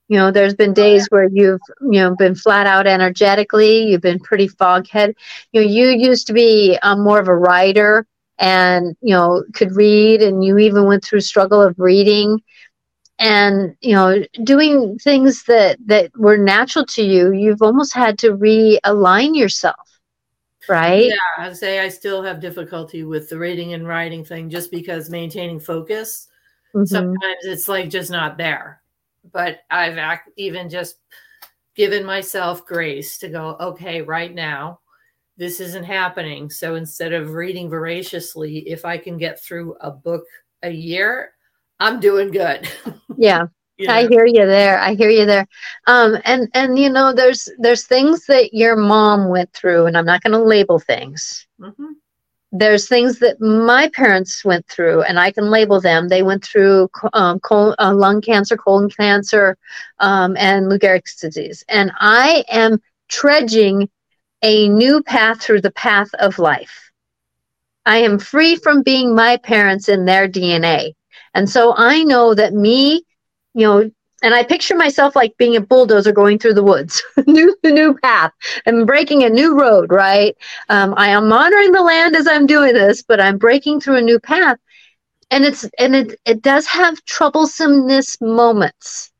You know, there's been days where you've you know been flat out energetically, you've been pretty foghead. You know, you used to be um, more of a writer and you know could read and you even went through struggle of reading and you know doing things that that were natural to you you've almost had to realign yourself right Yeah, I'd say I still have difficulty with the reading and writing thing just because maintaining focus, Mhm. sometimes it's like just not there. But I've ac- even just given myself grace to go, okay, right now, this isn't happening. So instead of reading voraciously, if I can get through a book a year, I'm doing good. yeah. You i hear you there. I hear you there. Um and and you know there's there's things that your mom went through and i'm not going to label things. Mhm. there's things that my parents went through and i can label them. They went through um, col- uh, lung cancer colon cancer um, and lou gehrig's disease. And i am trudging a new path through the path of life i am free from being my parents in their dna and so i know that me you know and i picture myself like being a bulldozer going through the woods new new path and breaking a new road right um, I am monitoring the land as I'm doing this, but I'm breaking through a new path, and it's and it it does have troublesomeness moments.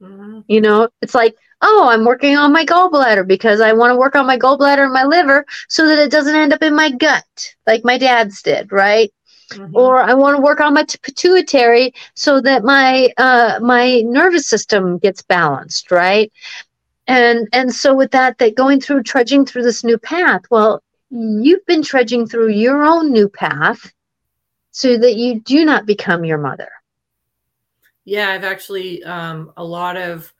Mhm. You know, it's like oh, I'm working on my gallbladder because I want to work on my gallbladder and my liver so that it doesn't end up in my gut like my dad's did, right? Mhm. Or I want to work on my pituitary so that my uh, my nervous system gets balanced, right? and and so with that that going through trudging through this new path well you've been trudging through your own new path so that you do not become your mother Yeah, I've actually um, a lot of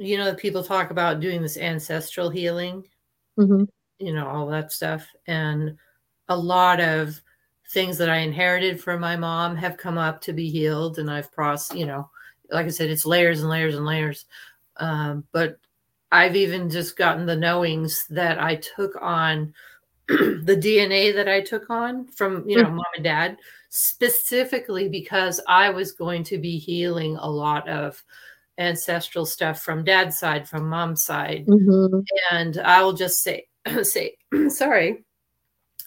you know people talk about doing this ancestral healing, hmm you know all that stuff, and a lot of things that I inherited from my mom have come up to be healed, and I've processed. You know, like I said, it's layers and layers and layers. Um, but I've even just gotten the knowings that I took on the DNA that I took on from you know mom and dad specifically because I was going to be healing a lot of ancestral stuff from dad's side, from mom's side, hmm and I'll just say say sorry.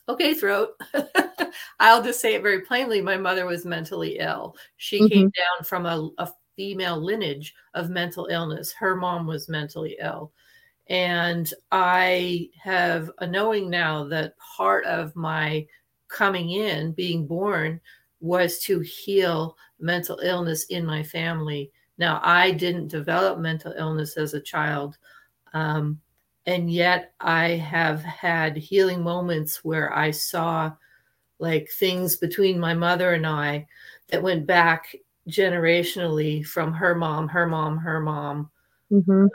Okay, throat. I'll just say it very plainly. My mother was mentally ill. She came down from a, a female lineage of mental illness. Her mom was mentally ill. And I have a knowing now that part of my coming in, being born, was to heal mental illness in my family. Now, I didn't develop mental illness as a child. Um, and yet I have had healing moments where I saw like things between my mother and I that went back generationally from her mom, her mom, her mom hmm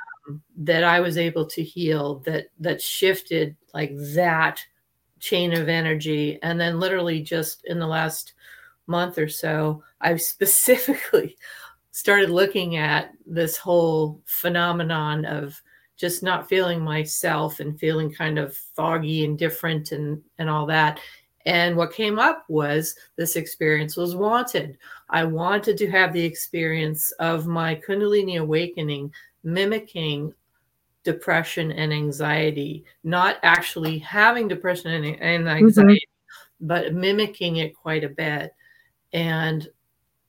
that I was able to heal that that shifted like that chain of energy and then literally just in the last month or so I've specifically started looking at this whole phenomenon of just not feeling myself and feeling kind of foggy and different and and all that. And what came up was this experience was wanted. I wanted to have the experience of my kundalini awakening mimicking depression and anxiety not actually having depression and, and mm-hmm. anxiety but mimicking it quite a bit. And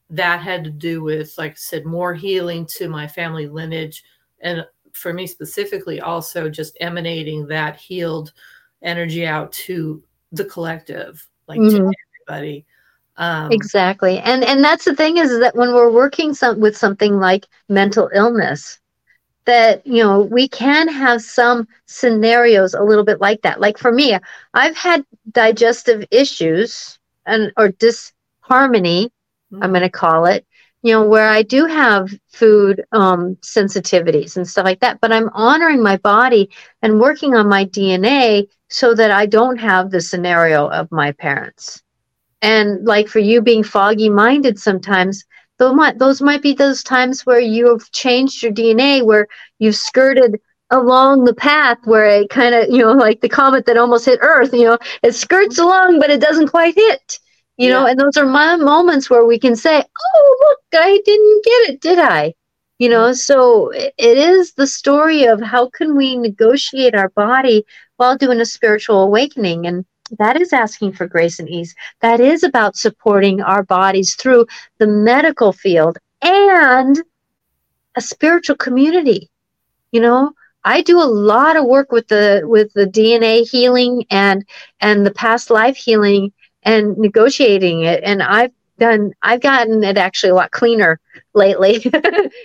that had to do with like i said more healing to my family lineage and for me specifically also just emanating that healed energy out to the collective like to Mhm. everybody. Um exactly. And and that's the thing is that when we're working some, with something like mental illness that you know we can have some scenarios a little bit like that. Like for me i've had digestive issues and or disharmony I'm going to call it, you know, where I do have food um, sensitivities and stuff like that, but I'm honoring my body and working on my DNA so that I don't have the scenario of my parents. and like for you being foggy minded sometimes those might, those might be those times where you've changed your dna where you've skirted along the path where it kind of you know like the comet that almost hit earth you know it skirts along but it doesn't quite hit you yeah. know and those are my moments where we can say oh look i didn't get it did i you know mm-hmm. so it is the story of how can we negotiate our body while doing a spiritual awakening and that is asking for grace and ease. That is about supporting our bodies through the medical field and a spiritual community. You know, I do a lot of work with the with the DNA healing and and the past life healing and negotiating it and I've done I've gotten it actually a lot cleaner lately.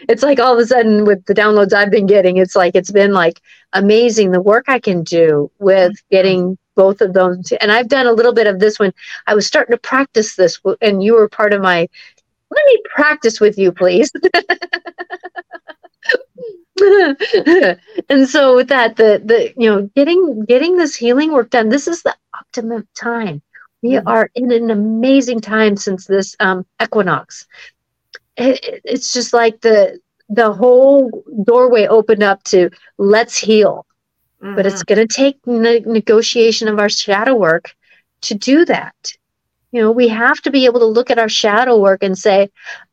it's like all of a sudden with the downloads I've been getting, it's like it's been like amazing the work I can do with mm-hmm. getting both of those. And I've done a little bit of this one. I was starting to practice this, and you were part of my. Let me practice with you, please. and so with that, the the you know getting getting this healing work done. This is the optimum time. We are in an amazing time since this um, equinox. It, it's just like the the whole doorway opened up to let's heal Mm-hmm. But it's mm-hmm. going to take ne- negotiation of our shadow work to do that. You know, we have to be able to look at our shadow work and say,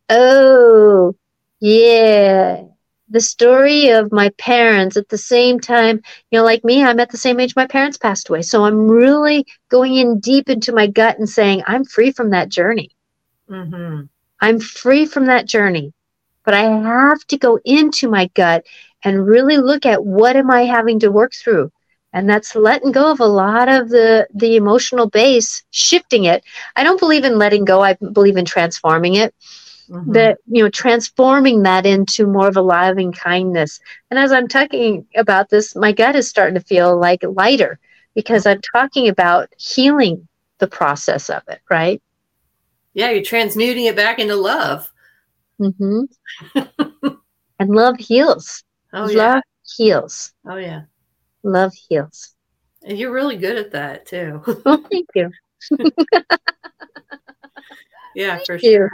oh, yeah, the story of my parents at the same time, you know, like me, I'm at the same age my parents passed away. So I'm really going in deep into my gut and saying, I'm free from that journey. Mm-hmm. I'm free from that journey. But I have to go into my gut and really look at what am I having to work through. And that's letting go of a lot of the the emotional base, shifting it. I don't believe in letting go. I believe in transforming it. Mm-hmm. That you know, transforming that into more of a loving kindness. And as I'm talking about this, my gut is starting to feel like lighter because I'm talking about healing the process of it, right? Yeah, you're transmuting it back into love. Mm-hmm. and love heals. Oh, Love yeah. heals. Oh, yeah. Love heals. And you're really good at that too. oh, thank you. yeah, thank for sure.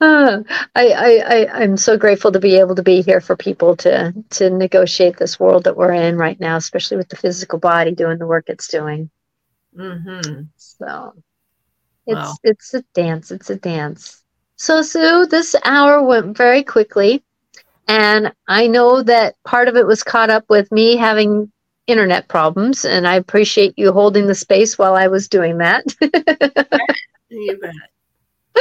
Uh, I, I, I, I'm so grateful to be able to be here for people to to negotiate this world that we're in right now, especially with the physical body doing the work it's doing. Mm-hmm. So it's wow. it's a dance. It's a dance. So Sue, this hour went very quickly. And I know that part of it was caught up with me having internet problems, and I appreciate you holding the space while I was doing that. you bet.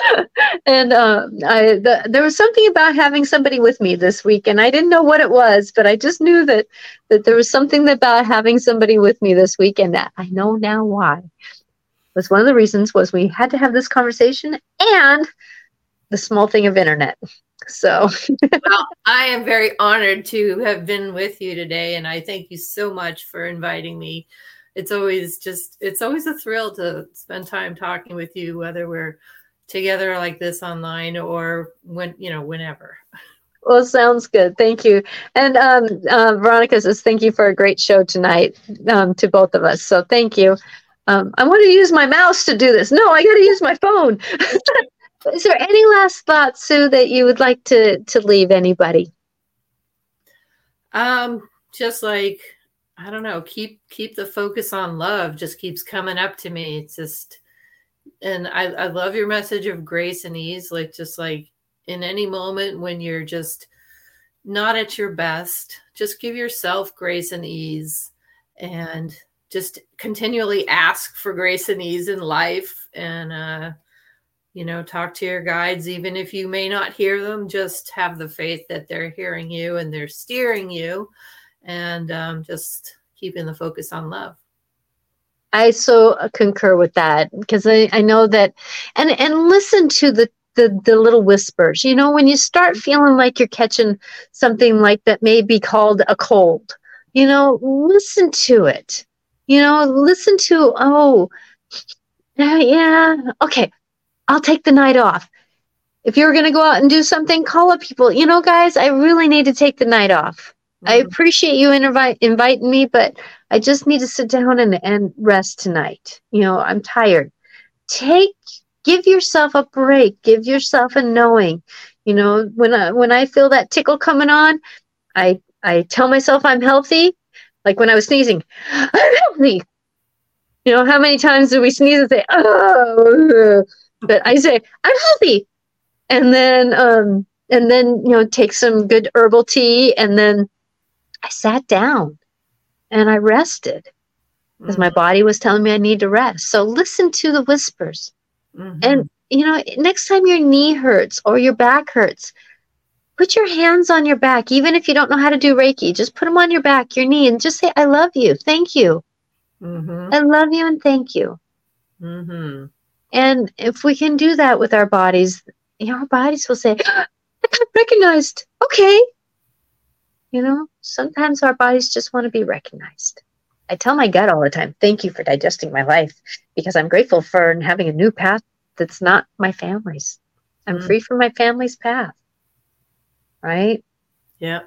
and uh, I, the, there was something about having somebody with me this week, and I didn't know what it was, but I just knew that that there was something about having somebody with me this week, and that I know now why. Was one of the reasons was we had to have this conversation, and the small thing of internet. So, well, I am very honored to have been with you today, and I thank you so much for inviting me. It's always just, it's always a thrill to spend time talking with you, whether we're together like this online or when, you know, whenever. Well, sounds good. Thank you. And um, uh, Veronica says, thank you for a great show tonight um, to both of us. So thank you. Um, I want to use my mouse to do this. No, I got to use my phone. Is there any last thoughts, Sue, that you would like to to leave anybody? Um, just like I don't know, keep keep the focus on love. Just keeps coming up to me. It's just, and I I love your message of grace and ease. Like just like in any moment when you're just not at your best, just give yourself grace and ease, and just continually ask for grace and ease in life and uh you know talk to your guides even if you may not hear them just have the faith that they're hearing you and they're steering you and um, just keeping the focus on love i so concur with that because I, I know that and and listen to the the, the little whispers you know when you start feeling like you're catching something like that may be called a cold you know listen to it you know listen to oh yeah okay I'll take the night off. If you're going to go out and do something, call up people. You know, guys, I really need to take the night off. Mm-hmm. I appreciate you invite, inviting me, but I just need to sit down and, and rest tonight. You know, I'm tired. take give yourself a break give yourself a knowing you know when i when i feel that tickle coming on i i tell myself i'm healthy like when i was sneezing i'm healthy you know how many times do we sneeze and say oh but i say i'm healthy and then um and then you know take some good herbal tea and then i sat down and i rested because my body was telling me i need to rest so listen to the whispers Mhm. and you know, next time your knee hurts or your back hurts, put your hands on your back. Even if you don't know how to do Reiki, just put them on your back, your knee, and just say, I love you. Thank you. Mhm. I love you and thank you. Mhm. And if we can do that with our bodies, you know, our bodies will say, I got recognized. Okay. You know, sometimes our bodies just want to be recognized. I tell my gut all the time, thank you for digesting my life because I'm grateful for having a new path that's not my family's. I'm Mm. free from my family's path. Right? Yeah.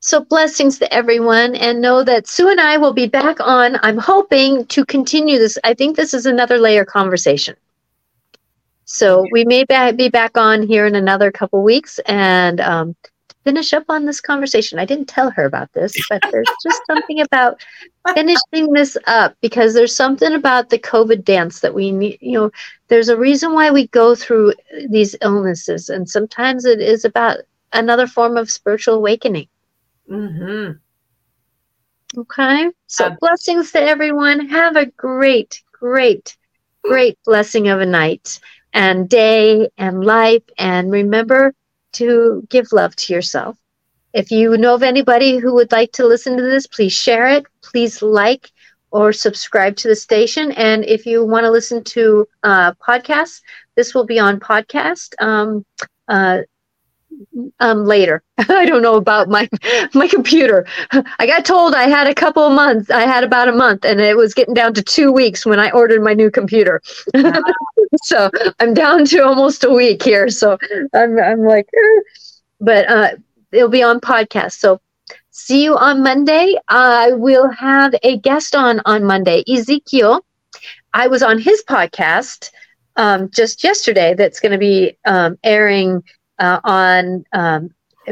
So blessings to everyone and know that Sue and I will be back on. I'm hoping to continue this. I think this is another layer conversation. So we may be back on here in another couple weeks and um, finish up on this conversation. I didn't tell her about this, but there's just something about finishing this up because there's something about the COVID dance that we need. You know, there's a reason why we go through these illnesses, and sometimes it is about another form of spiritual awakening. Mhm. Okay. So Ab- blessings to everyone. Have a great, great, great blessing of a night and day and life. And remember to give love to yourself. If you know of anybody who would like to listen to this, please share it. Please like or subscribe to the station. And if you want to listen to uh, podcasts, this will be on podcast. Um, uh, um later. I don't know about my my computer. I got told i had a couple of months i had about a month and it was getting down to two weeks when i ordered my new computer. So i'm down to almost a week here so i'm, I'm like but uh it'll be on podcast so see you on monday. I will have a guest on on monday. Ezekiel i was on his podcast um, just yesterday that's going to be um, airing uh, on um,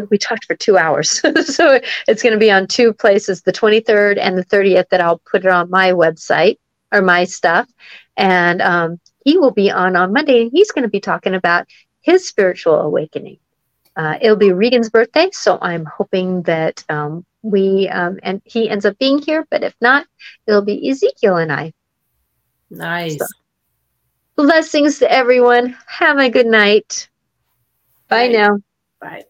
we talked for two hours. So it's going to be on two places the 23rd and the 30th that i'll put it on my website or my stuff. And um, he will be on on monday and he's going to be talking about his spiritual awakening. Uh, it'll be regan's birthday so i'm hoping that um, we um, and he ends up being here but if not it'll be ezekiel and i. Nice. So- blessings to everyone. Have a good night bye Bye. now Bye.